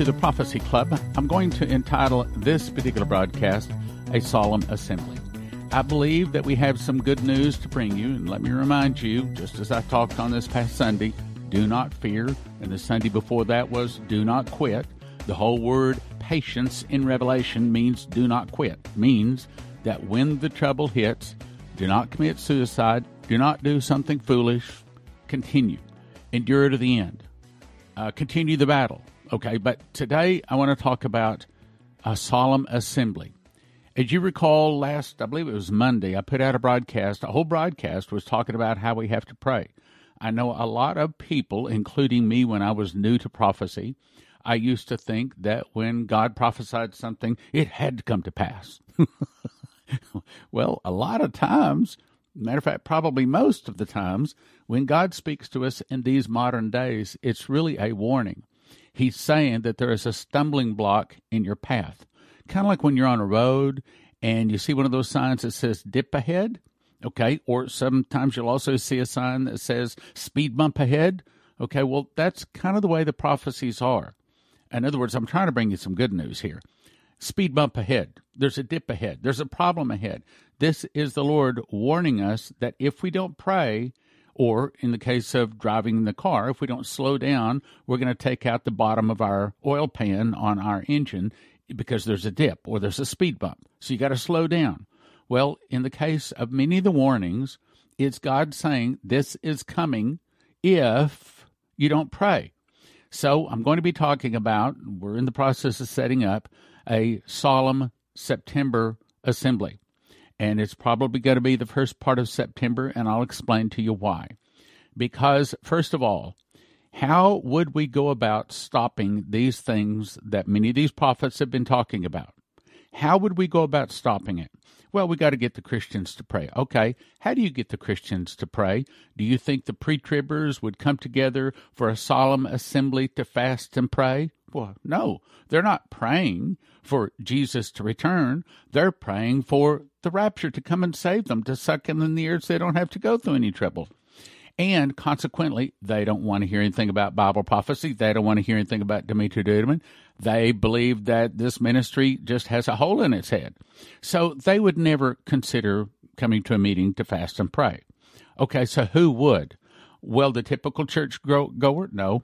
to the Prophecy Club. I'm going to entitle this particular broadcast A Solemn Assembly. I believe that we have some good news to bring you, and let me remind you, just as I talked on this past Sunday, do not fear, and the Sunday before that was do not quit. The whole word patience in Revelation means do not quit, means that when the trouble hits, do not commit suicide, do not do something foolish, continue, endure to the end, uh, continue the battle. Okay, but today I want to talk about a solemn assembly. As you recall, last, I believe it was Monday, I put out a broadcast. A whole broadcast was talking about how we have to pray. I know a lot of people, including me when I was new to prophecy, I used to think that when God prophesied something, it had to come to pass. well, a lot of times, matter of fact, probably most of the times, when God speaks to us in these modern days, it's really a warning he's saying that there is a stumbling block in your path. Kind of like when you're on a road and you see one of those signs that says dip ahead, okay, or sometimes you'll also see a sign that says speed bump ahead. Okay, well, that's kind of the way the prophecies are. In other words, I'm trying to bring you some good news here. Speed bump ahead. There's a dip ahead. There's a problem ahead. This is the Lord warning us that if we don't pray, or in the case of driving the car, if we don't slow down, we're going to take out the bottom of our oil pan on our engine because there's a dip or there's a speed bump. So you got to slow down. Well, in the case of many of the warnings, it's God saying this is coming if you don't pray. So I'm going to be talking about, we're in the process of setting up a solemn September assembly and it's probably going to be the first part of September, and I'll explain to you why. Because, first of all, how would we go about stopping these things that many of these prophets have been talking about? How would we go about stopping it? Well, we got to get the Christians to pray. Okay, how do you get the Christians to pray? Do you think the pre tribbers would come together for a solemn assembly to fast and pray? Well, no, they're not praying for Jesus to return. They're praying for the rapture to come and save them, to suck them in the ears they don't have to go through any trouble. And consequently, they don't want to hear anything about Bible prophecy. They don't want to hear anything about Dimitri Duduman. They believe that this ministry just has a hole in its head. So they would never consider coming to a meeting to fast and pray. Okay, so who would? Well, the typical church goer? No,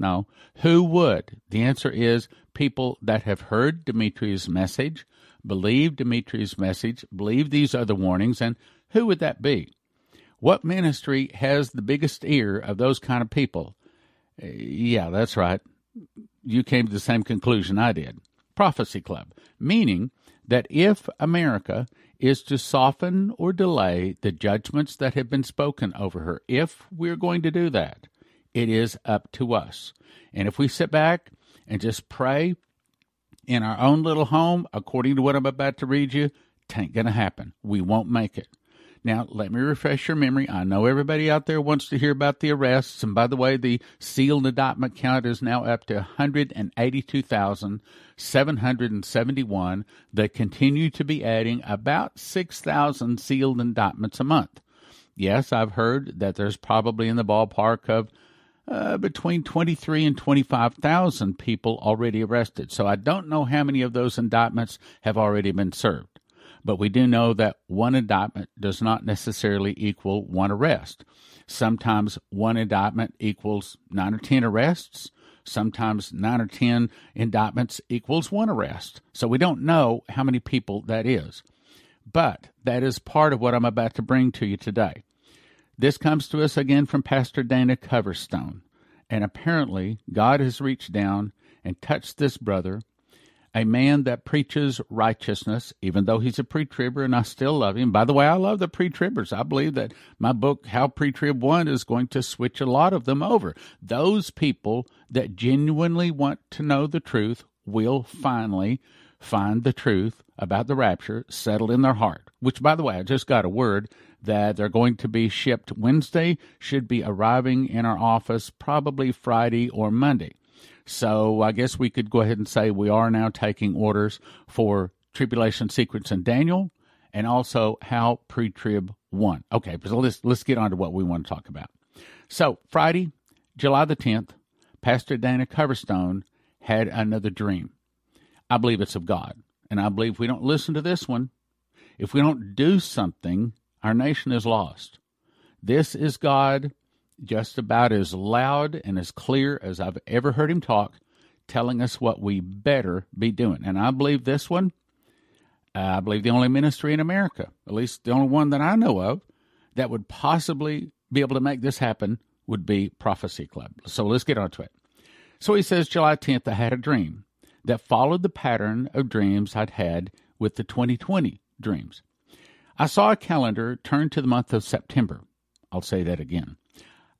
no. Who would? The answer is people that have heard Dimitri's message, believe Dimitri's message, believe these other warnings, and who would that be? What ministry has the biggest ear of those kind of people? Eh, yeah, that's right. You came to the same conclusion I did. Prophecy Club, meaning that if America is to soften or delay the judgments that have been spoken over her. If we're going to do that, it is up to us. And if we sit back and just pray in our own little home, according to what I'm about to read you, it ain't going to happen. We won't make it. Now, let me refresh your memory. I know everybody out there wants to hear about the arrests. And by the way, the sealed indictment count is now up to 182,771. They continue to be adding about 6,000 sealed indictments a month. Yes, I've heard that there's probably in the ballpark of uh, between 23 and 25,000 people already arrested. So I don't know how many of those indictments have already been served. But we do know that one indictment does not necessarily equal one arrest. Sometimes one indictment equals nine or 10 arrests. Sometimes nine or 10 indictments equals one arrest. So we don't know how many people that is. But that is part of what I'm about to bring to you today. This comes to us again from Pastor Dana Coverstone. And apparently, God has reached down and touched this brother a man that preaches righteousness, even though he's a pre-tribber, and I still love him. By the way, I love the pre-tribbers. I believe that my book, How Pre-Trib Won, is going to switch a lot of them over. Those people that genuinely want to know the truth will finally find the truth about the rapture settled in their heart. Which, by the way, I just got a word that they're going to be shipped Wednesday, should be arriving in our office probably Friday or Monday. So I guess we could go ahead and say we are now taking orders for Tribulation Secrets in Daniel and also how pre-trib won. Okay, so let's let's get on to what we want to talk about. So Friday, July the 10th, Pastor Dana Coverstone had another dream. I believe it's of God. And I believe we don't listen to this one, if we don't do something, our nation is lost. This is God just about as loud and as clear as I've ever heard him talk, telling us what we better be doing. And I believe this one, uh, I believe the only ministry in America, at least the only one that I know of, that would possibly be able to make this happen would be Prophecy Club. So let's get on to it. So he says, July 10th, I had a dream that followed the pattern of dreams I'd had with the 2020 dreams. I saw a calendar turn to the month of September. I'll say that again.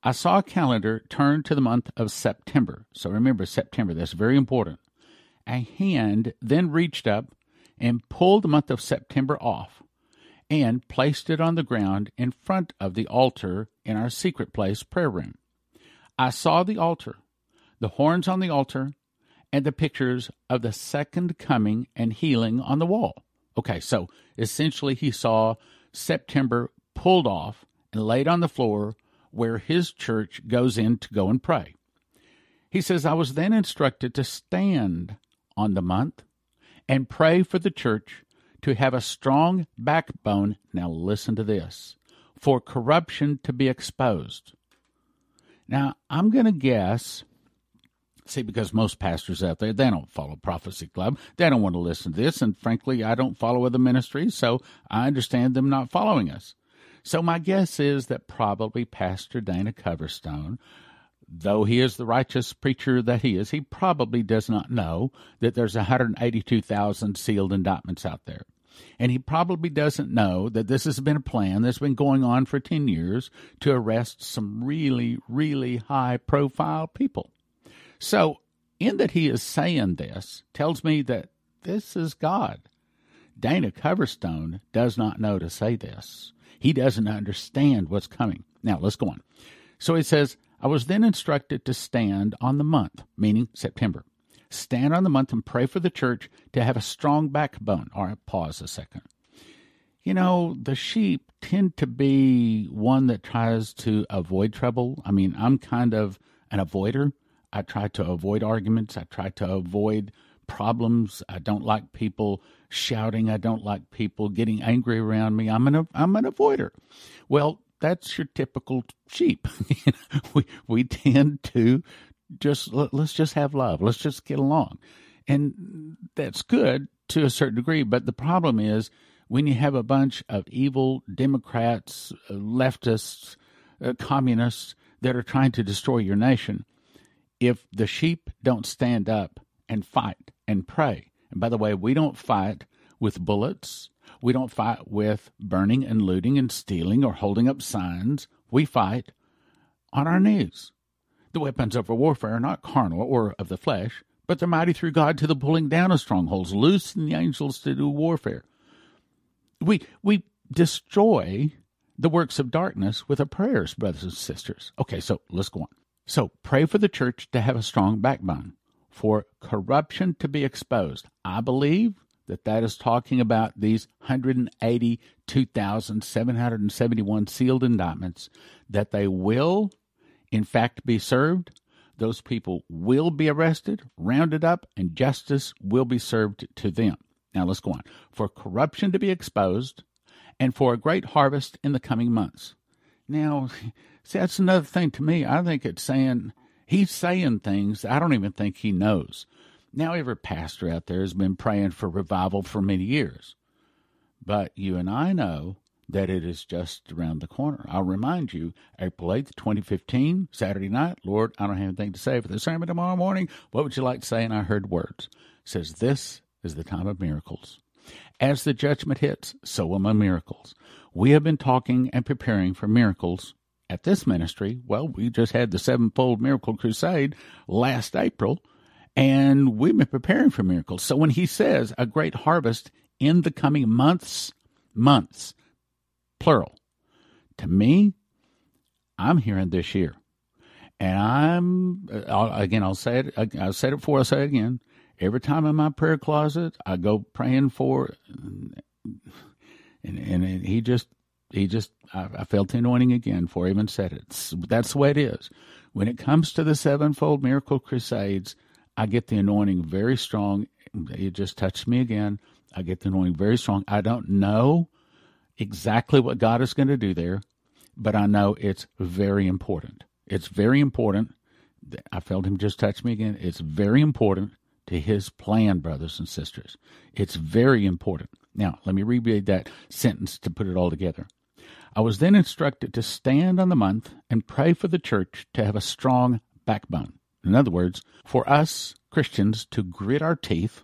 I saw a calendar turn to the month of September. So remember, September, that's very important. A hand then reached up and pulled the month of September off and placed it on the ground in front of the altar in our secret place prayer room. I saw the altar, the horns on the altar, and the pictures of the second coming and healing on the wall. Okay, so essentially he saw September pulled off and laid on the floor where his church goes in to go and pray. He says, I was then instructed to stand on the month and pray for the church to have a strong backbone. Now, listen to this for corruption to be exposed. Now, I'm going to guess See, because most pastors out there, they don't follow Prophecy Club. They don't want to listen to this. And frankly, I don't follow other ministries, so I understand them not following us. So my guess is that probably Pastor Dana Coverstone, though he is the righteous preacher that he is, he probably does not know that there's 182,000 sealed indictments out there. And he probably doesn't know that this has been a plan that's been going on for 10 years to arrest some really, really high profile people. So, in that he is saying this, tells me that this is God. Dana Coverstone does not know to say this. He doesn't understand what's coming. Now, let's go on. So he says, I was then instructed to stand on the month, meaning September. Stand on the month and pray for the church to have a strong backbone. All right, pause a second. You know, the sheep tend to be one that tries to avoid trouble. I mean, I'm kind of an avoider. I try to avoid arguments. I try to avoid problems. I don't like people shouting. I don't like people getting angry around me. I'm an I'm an avoider. Well, that's your typical sheep. we we tend to just let, us just have love. Let's just get along, and that's good to a certain degree. But the problem is when you have a bunch of evil Democrats, uh, leftists, uh, communists that are trying to destroy your nation if the sheep don't stand up and fight and pray, and by the way, we don't fight with bullets, we don't fight with burning and looting and stealing or holding up signs. We fight on our knees. The weapons of our warfare are not carnal or of the flesh, but they're mighty through God to the pulling down of strongholds, loosing the angels to do warfare. We we destroy the works of darkness with our prayers, brothers and sisters. Okay, so let's go on. So pray for the church to have a strong backbone, for corruption to be exposed. I believe that that is talking about these 182,771 sealed indictments, that they will, in fact, be served. Those people will be arrested, rounded up, and justice will be served to them. Now let's go on. For corruption to be exposed, and for a great harvest in the coming months. Now, see, that's another thing to me. I think it's saying he's saying things I don't even think he knows. Now, every pastor out there has been praying for revival for many years, but you and I know that it is just around the corner. I'll remind you, April 8th, 2015, Saturday night, Lord, I don't have anything to say for the sermon tomorrow morning. What would you like to say? And I heard words. It says, This is the time of miracles. As the judgment hits, so will my miracles. We have been talking and preparing for miracles at this ministry. Well, we just had the sevenfold miracle crusade last April, and we've been preparing for miracles. So when he says a great harvest in the coming months, months, plural, to me, I'm hearing this year. And I'm, again, I'll say it, I've said it before, I'll say it again. Every time in my prayer closet, I go praying for and, and and he just he just I, I felt the anointing again for him and said it. That's the way it is. When it comes to the sevenfold miracle crusades, I get the anointing very strong. It just touched me again. I get the anointing very strong. I don't know exactly what God is going to do there, but I know it's very important. It's very important. I felt him just touch me again. It's very important to his plan, brothers and sisters. It's very important. Now, let me reread that sentence to put it all together. I was then instructed to stand on the month and pray for the church to have a strong backbone. In other words, for us Christians to grit our teeth,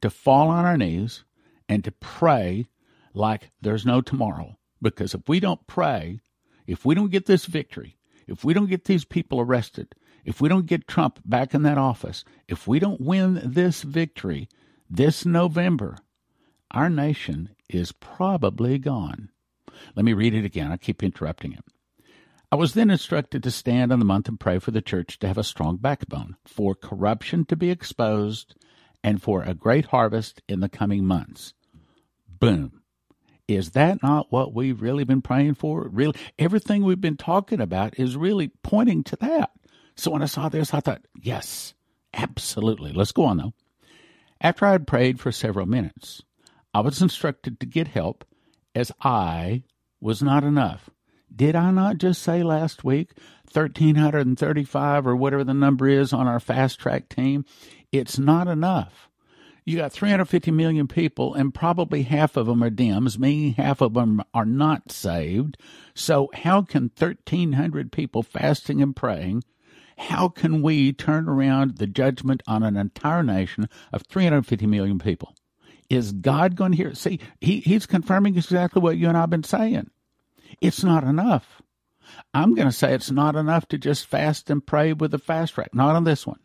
to fall on our knees, and to pray like there's no tomorrow. Because if we don't pray, if we don't get this victory, if we don't get these people arrested, if we don't get Trump back in that office, if we don't win this victory this November, our nation is probably gone. Let me read it again. I keep interrupting him. I was then instructed to stand on the month and pray for the church to have a strong backbone, for corruption to be exposed, and for a great harvest in the coming months. Boom. Is that not what we've really been praying for? Really, everything we've been talking about is really pointing to that. So when I saw this, I thought, yes, absolutely. Let's go on though. After I had prayed for several minutes, I was instructed to get help as I was not enough. Did I not just say last week 1335 or whatever the number is on our fast track team? It's not enough. You got 350 million people, and probably half of them are Dems, meaning half of them are not saved. So, how can 1,300 people fasting and praying how can we turn around the judgment on an entire nation of 350 million people? Is God going to hear? See, he, he's confirming exactly what you and I have been saying. It's not enough. I'm going to say it's not enough to just fast and pray with the fast track. Not on this one.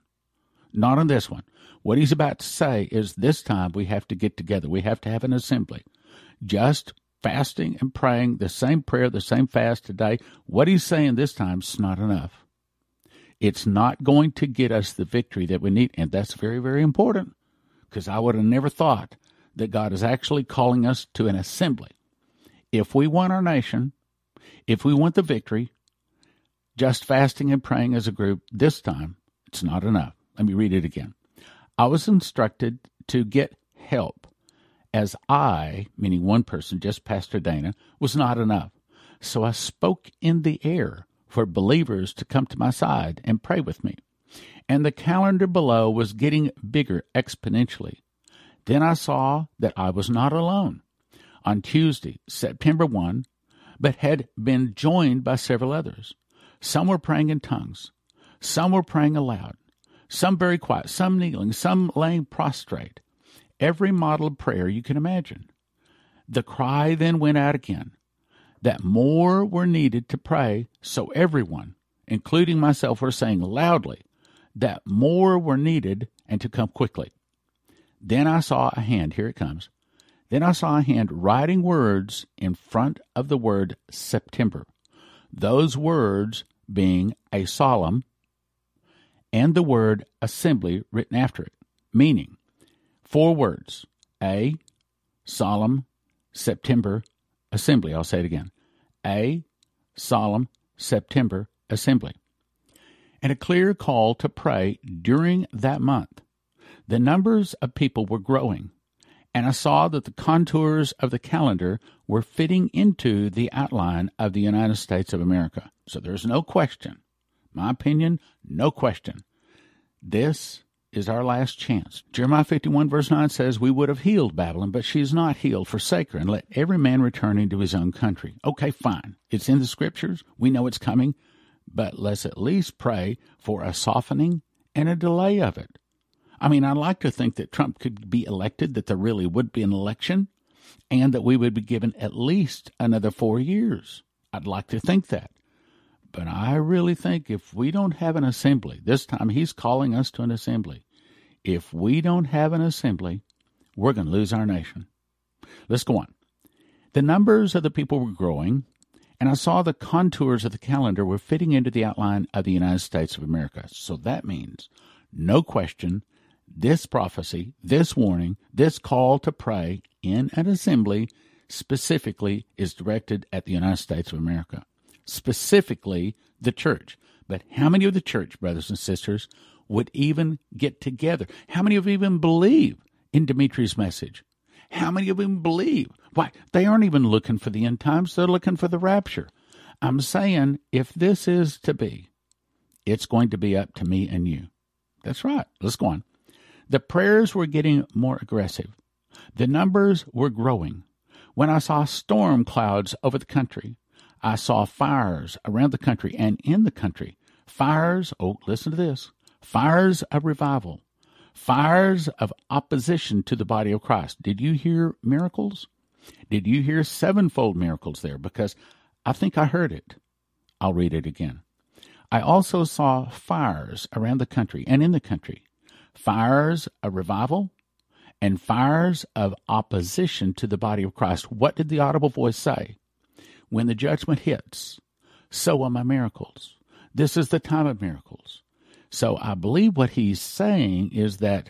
Not on this one. What he's about to say is this time we have to get together. We have to have an assembly. Just fasting and praying the same prayer, the same fast today. What he's saying this time is not enough. It's not going to get us the victory that we need. And that's very, very important because I would have never thought that God is actually calling us to an assembly. If we want our nation, if we want the victory, just fasting and praying as a group this time, it's not enough. Let me read it again. I was instructed to get help as I, meaning one person, just Pastor Dana, was not enough. So I spoke in the air for believers to come to my side and pray with me. And the calendar below was getting bigger exponentially. Then I saw that I was not alone. On Tuesday, September 1, but had been joined by several others. Some were praying in tongues, some were praying aloud, some very quiet, some kneeling, some laying prostrate. Every model of prayer you can imagine. The cry then went out again that more were needed to pray, so everyone, including myself, were saying loudly that more were needed and to come quickly. Then I saw a hand, here it comes. Then I saw a hand writing words in front of the word September. Those words being a solemn and the word assembly written after it, meaning four words a solemn September assembly. I'll say it again a solemn September assembly, and a clear call to pray during that month. The numbers of people were growing, and I saw that the contours of the calendar were fitting into the outline of the United States of America. So there's no question, my opinion, no question. This is our last chance. Jeremiah 51, verse 9 says, We would have healed Babylon, but she is not healed. Forsake her, and let every man return into his own country. Okay, fine. It's in the scriptures. We know it's coming, but let's at least pray for a softening and a delay of it. I mean, I'd like to think that Trump could be elected, that there really would be an election, and that we would be given at least another four years. I'd like to think that. But I really think if we don't have an assembly, this time he's calling us to an assembly. If we don't have an assembly, we're going to lose our nation. Let's go on. The numbers of the people were growing, and I saw the contours of the calendar were fitting into the outline of the United States of America. So that means, no question, this prophecy, this warning, this call to pray in an assembly specifically is directed at the United States of America specifically the church. But how many of the church, brothers and sisters, would even get together. How many of you even believe in Dimitri's message? How many of them believe? Why, they aren't even looking for the end times, they're looking for the rapture. I'm saying if this is to be, it's going to be up to me and you. That's right. Let's go on. The prayers were getting more aggressive. The numbers were growing. When I saw storm clouds over the country, I saw fires around the country and in the country. Fires, oh, listen to this fires of revival, fires of opposition to the body of Christ. Did you hear miracles? Did you hear sevenfold miracles there? Because I think I heard it. I'll read it again. I also saw fires around the country and in the country, fires of revival and fires of opposition to the body of Christ. What did the audible voice say? When the judgment hits, so are my miracles. This is the time of miracles. So I believe what he's saying is that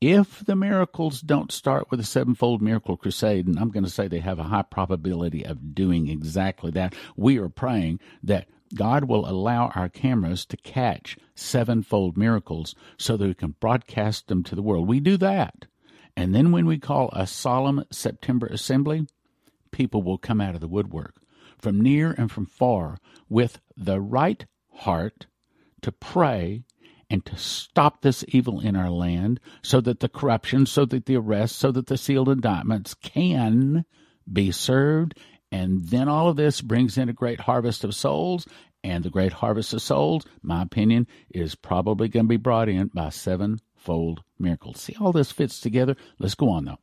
if the miracles don't start with a sevenfold miracle crusade, and I'm going to say they have a high probability of doing exactly that, we are praying that God will allow our cameras to catch sevenfold miracles so that we can broadcast them to the world. We do that. And then when we call a solemn September assembly, people will come out of the woodwork from near and from far with the right heart to pray and to stop this evil in our land so that the corruption, so that the arrests, so that the sealed indictments can be served and then all of this brings in a great harvest of souls. And the great harvest of souls, my opinion, is probably going to be brought in by sevenfold miracles. See, all this fits together. Let's go on, though.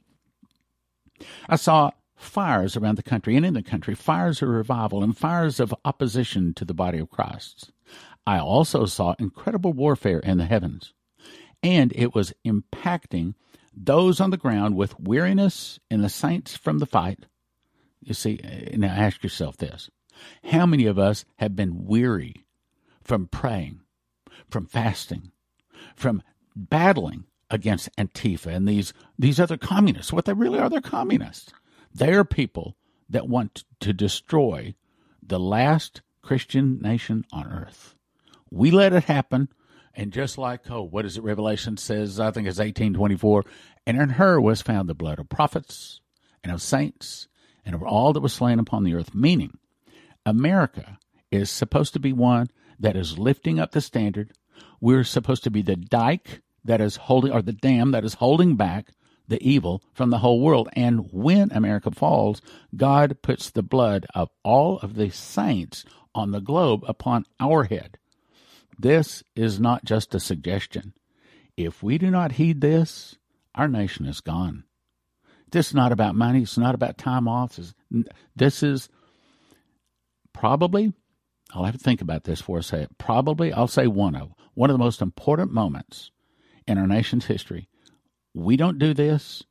I saw fires around the country and in the country, fires of revival and fires of opposition to the body of Christ. I also saw incredible warfare in the heavens, and it was impacting those on the ground with weariness and the saints from the fight you see, uh, now ask yourself this how many of us have been weary from praying, from fasting, from battling against Antifa and these, these other communists? What they really are, they're communists. They're people that want to destroy the last Christian nation on earth. We let it happen. And just like, oh, what is it? Revelation says, I think it's 1824. And in her was found the blood of prophets and of saints and over all that was slain upon the earth, meaning America is supposed to be one that is lifting up the standard. We're supposed to be the dike that is holding, or the dam that is holding back the evil from the whole world. And when America falls, God puts the blood of all of the saints on the globe upon our head. This is not just a suggestion. If we do not heed this, our nation is gone. This is not about money. It's not about time off. This is probably, I'll have to think about this for a second. Probably, I'll say one of one of the most important moments in our nation's history. We don't do this,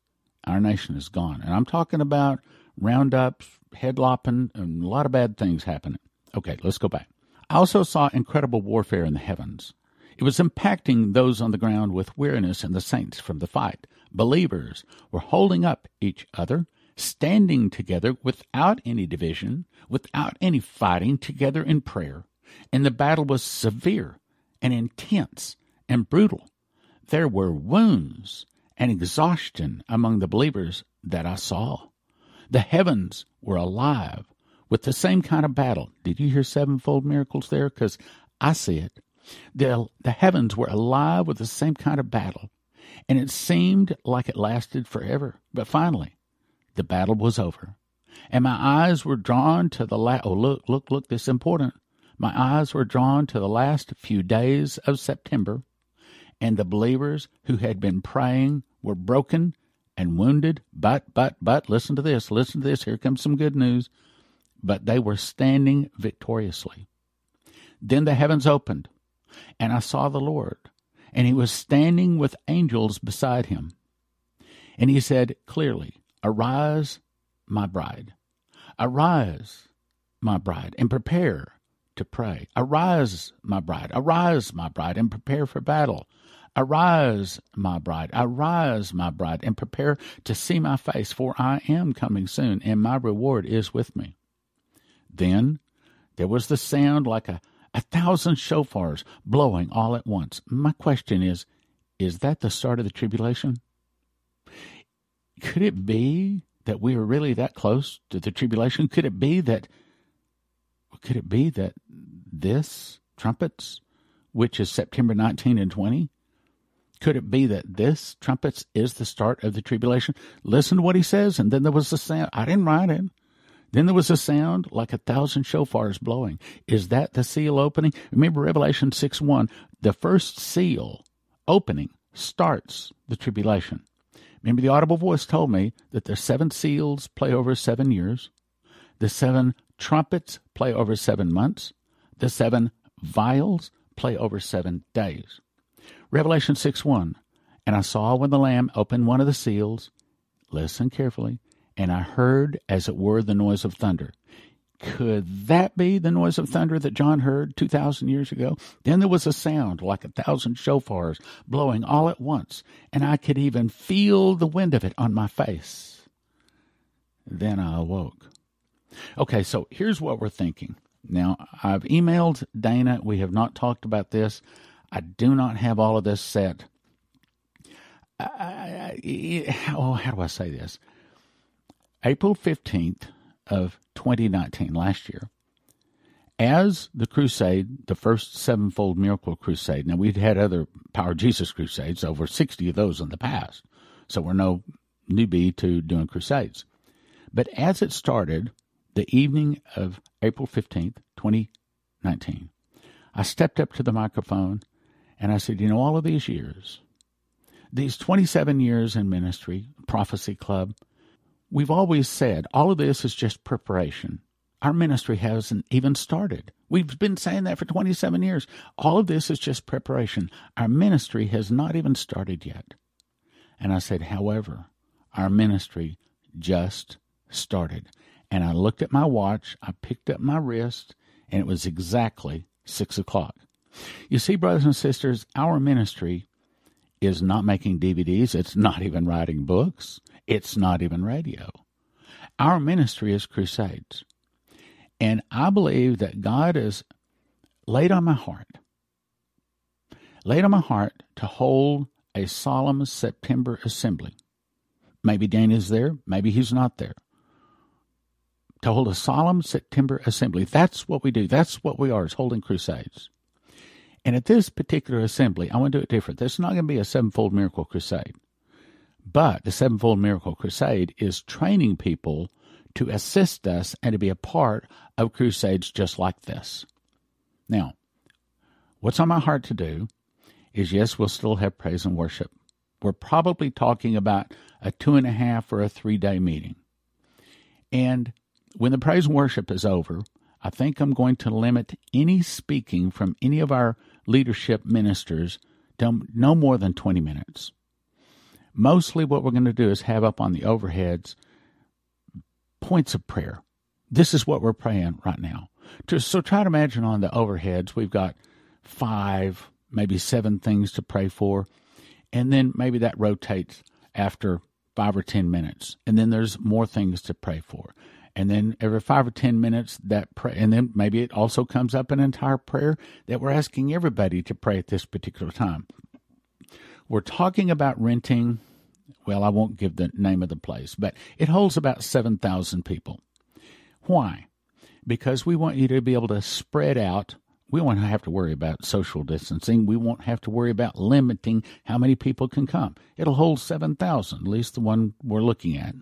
our nation is gone. And I'm talking about roundups, headlopping, and a lot of bad things happening. Okay, let's go back. I also saw incredible warfare in the heavens. It was impacting those on the ground with weariness and the saints from the fight believers were holding up each other, standing together without any division, without any fighting, together in prayer. And the battle was severe and intense and brutal. There were wounds and exhaustion among the believers that I saw. The heavens were alive with the same kind of battle. Did you hear sevenfold miracles there? Because I see it. The, the heavens were alive with the same kind of battle and it seemed like it lasted forever. But finally, the battle was over, and my eyes were drawn to the last. Oh, look, look, look! This is important. My eyes were drawn to the last few days of September, and the believers who had been praying were broken and wounded. But, but, but, listen to this. Listen to this. Here comes some good news. But they were standing victoriously. Then the heavens opened, and I saw the Lord and he was standing with angels beside him. And he said clearly, Arise, my bride. Arise, my bride, and prepare to pray. Arise, my bride. Arise, my bride, and prepare for battle. Arise, my bride. Arise, my bride, and prepare to see my face, for I am coming soon, and my reward is with me. Then there was the sound like a A thousand shofars blowing all at once. My question is is that the start of the tribulation? Could it be that we are really that close to the tribulation? Could it be that could it be that this trumpets, which is September 19 and 20, could it be that this trumpets is the start of the tribulation? Listen to what he says, and then there was a sound. I didn't write it. Then there was a sound like a thousand shofars blowing. Is that the seal opening? Remember Revelation 6 1. The first seal opening starts the tribulation. Remember, the audible voice told me that the seven seals play over seven years, the seven trumpets play over seven months, the seven vials play over seven days. Revelation 6 1. And I saw when the Lamb opened one of the seals, listen carefully, and I heard as it were the noise of thunder. Could that be the noise of thunder that John heard 2,000 years ago? Then there was a sound like a thousand shofars blowing all at once, and I could even feel the wind of it on my face. Then I awoke. Okay, so here's what we're thinking. Now, I've emailed Dana. We have not talked about this. I do not have all of this set. I, I, oh, how do I say this? April 15th of 2019, last year, as the crusade, the first sevenfold miracle crusade. Now, we'd had other Power Jesus crusades, over 60 of those in the past. So we're no newbie to doing crusades. But as it started, the evening of April 15th, 2019, I stepped up to the microphone and I said, You know, all of these years, these 27 years in ministry, Prophecy Club, we've always said all of this is just preparation. Our ministry hasn't even started. We've been saying that for 27 years. All of this is just preparation. Our ministry has not even started yet. And I said, however, our ministry just started. And I looked at my watch, I picked up my wrist, and it was exactly six o'clock. You see, brothers and sisters, our ministry is not making DVDs, it's not even writing books, it's not even radio. Our ministry is crusades. And I believe that God has laid on my heart, laid on my heart to hold a solemn September assembly. Maybe Dan is there, maybe he's not there. To hold a solemn September assembly. That's what we do. That's what we are, is holding crusades. And at this particular assembly, I want to do it different. This is not going to be a sevenfold miracle crusade. But the sevenfold miracle crusade is training people to assist us and to be a part of crusades just like this. Now, what's on my heart to do is yes, we'll still have praise and worship. We're probably talking about a two and a half or a three day meeting. And when the praise and worship is over, I think I'm going to limit any speaking from any of our leadership ministers to no more than 20 minutes. Mostly, what we're going to do is have up on the overheads points of prayer. This is what we're praying right now. So try to imagine on the overheads, we've got five, maybe seven things to pray for. And then maybe that rotates after five or 10 minutes. And then there's more things to pray for and then every five or ten minutes that pray, and then maybe it also comes up an entire prayer that we're asking everybody to pray at this particular time. We're talking about renting. Well, I won't give the name of the place, but it holds about seven thousand people. Why? Because we want you to be able to spread out. We won't have to worry about social distancing. We won't have to worry about limiting how many people can come. It'll hold 7,000, at least the one we're looking at.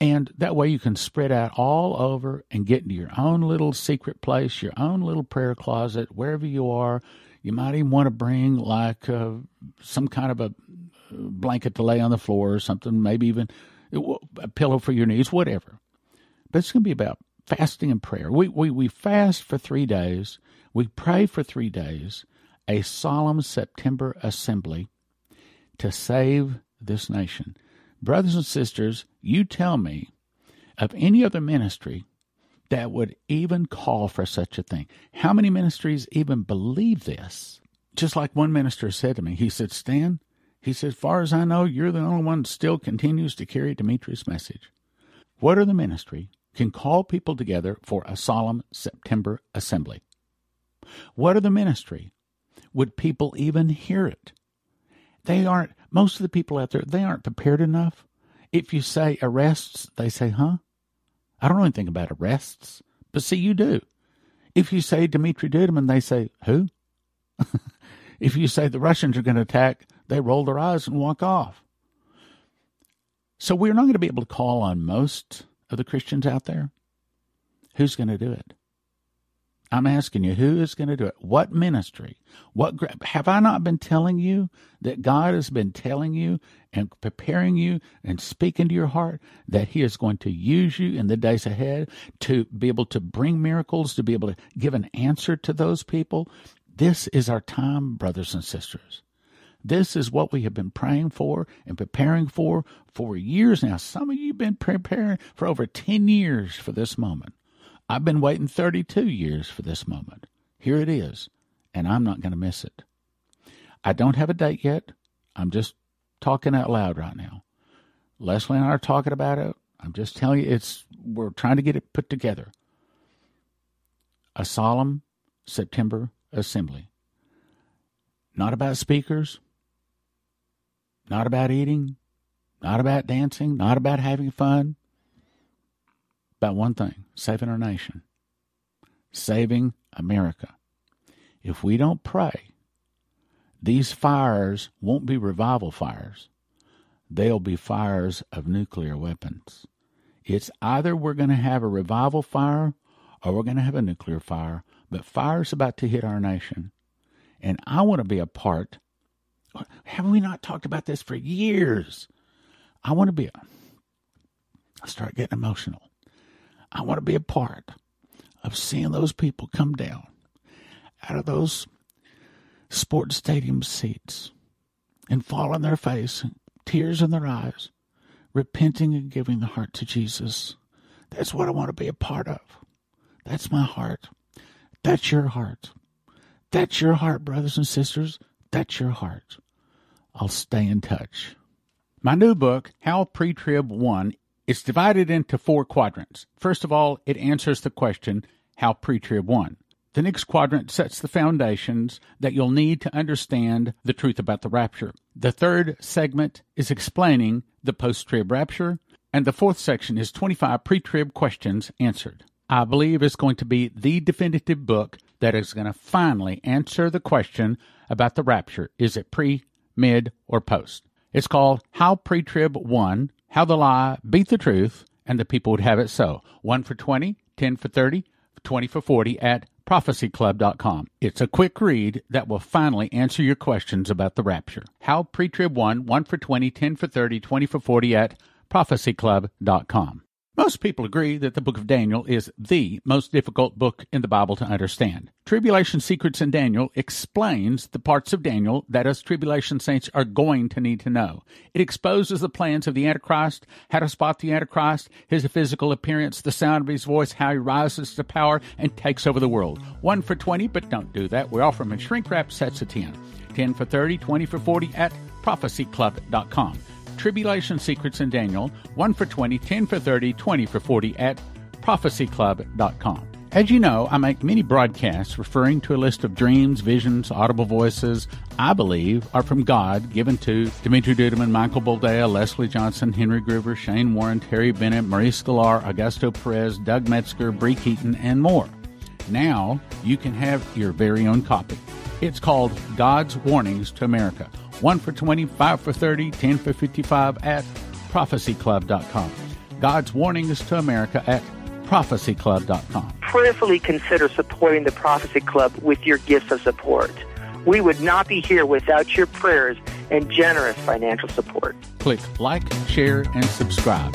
And that way you can spread out all over and get into your own little secret place, your own little prayer closet, wherever you are. You might even want to bring like uh, some kind of a blanket to lay on the floor or something, maybe even a pillow for your knees, whatever. But it's going to be about fasting and prayer. We, we, we fast for three days, we pray for three days, a solemn September assembly to save this nation. Brothers and sisters, you tell me of any other ministry that would even call for such a thing. How many ministries even believe this? Just like one minister said to me, he said, Stan, he says, far as I know, you're the only one still continues to carry Dimitri's message. What are the ministry can call people together for a solemn September assembly? What are the ministry? Would people even hear it? They aren't, most of the people out there, they aren't prepared enough. If you say arrests, they say, huh? I don't know anything about arrests, but see, you do. If you say Dmitry Duduman, they say, who? if you say the Russians are going to attack, they roll their eyes and walk off. So we're not going to be able to call on most of the Christians out there. Who's going to do it? I'm asking you, who is going to do it? What ministry? What have I not been telling you that God has been telling you and preparing you and speaking to your heart that He is going to use you in the days ahead to be able to bring miracles, to be able to give an answer to those people? This is our time, brothers and sisters. This is what we have been praying for and preparing for for years now. Some of you have been preparing for over 10 years for this moment. I've been waiting 32 years for this moment. Here it is, and I'm not going to miss it. I don't have a date yet. I'm just talking out loud right now. Leslie and I are talking about it. I'm just telling you, it's we're trying to get it put together. A solemn September assembly. Not about speakers, not about eating, not about dancing, not about having fun, about one thing saving our nation, saving America. If we don't pray, these fires won't be revival fires, they'll be fires of nuclear weapons. It's either we're going to have a revival fire or we're going to have a nuclear fire, but fire's about to hit our nation. And I want to be a part. Have we not talked about this for years? I want to be a. I start getting emotional. I want to be a part of seeing those people come down out of those sports stadium seats and fall on their face, tears in their eyes, repenting and giving the heart to Jesus. That's what I want to be a part of. That's my heart. That's your heart. That's your heart, brothers and sisters. That's your heart. I'll stay in touch. My new book, How Pre Trib Won, it's divided into four quadrants. First of all, it answers the question, how pre-trib won. The next quadrant sets the foundations that you'll need to understand the truth about the rapture. The third segment is explaining the post trib rapture, and the fourth section is 25 pre trib questions answered. I believe it's going to be the definitive book that is going to finally answer the question about the rapture. Is it pre, mid, or post? It's called How Pre Trib Won how the lie beat the truth, and the people would have it so. One for 20, 10 for 30, 20 for 40 at prophecyclub.com. It's a quick read that will finally answer your questions about the rapture. How Pre-Trib won, 1 for 20, 10 for 30, 20 for 40 at prophecyclub.com. Most people agree that the book of Daniel is the most difficult book in the Bible to understand. Tribulation Secrets in Daniel explains the parts of Daniel that us tribulation saints are going to need to know. It exposes the plans of the Antichrist, how to spot the Antichrist, his physical appearance, the sound of his voice, how he rises to power and takes over the world. One for 20, but don't do that. We offer them in shrink wrap sets of 10. 10 for 30, 20 for 40 at prophecyclub.com. Tribulation Secrets in Daniel, 1 for 20, 10 for 30, 20 for 40 at prophecyclub.com. As you know, I make many broadcasts referring to a list of dreams, visions, audible voices I believe are from God given to Dimitri Duduman, Michael Boldea, Leslie Johnson, Henry Gruver, Shane Warren, Terry Bennett, Maurice Sklar, Augusto Perez, Doug Metzger, Bree Keyton, and more. Now you can have your very own copy. It's called God's Warnings to America 1 for 20, 5 for 30, 10 for 55 at prophecyclub.com. God's warnings to America at prophecyclub.com. Prayerfully consider supporting the Prophecy Club with your gifts of support. We would not be here without your prayers and generous financial support. Click like, share, and subscribe.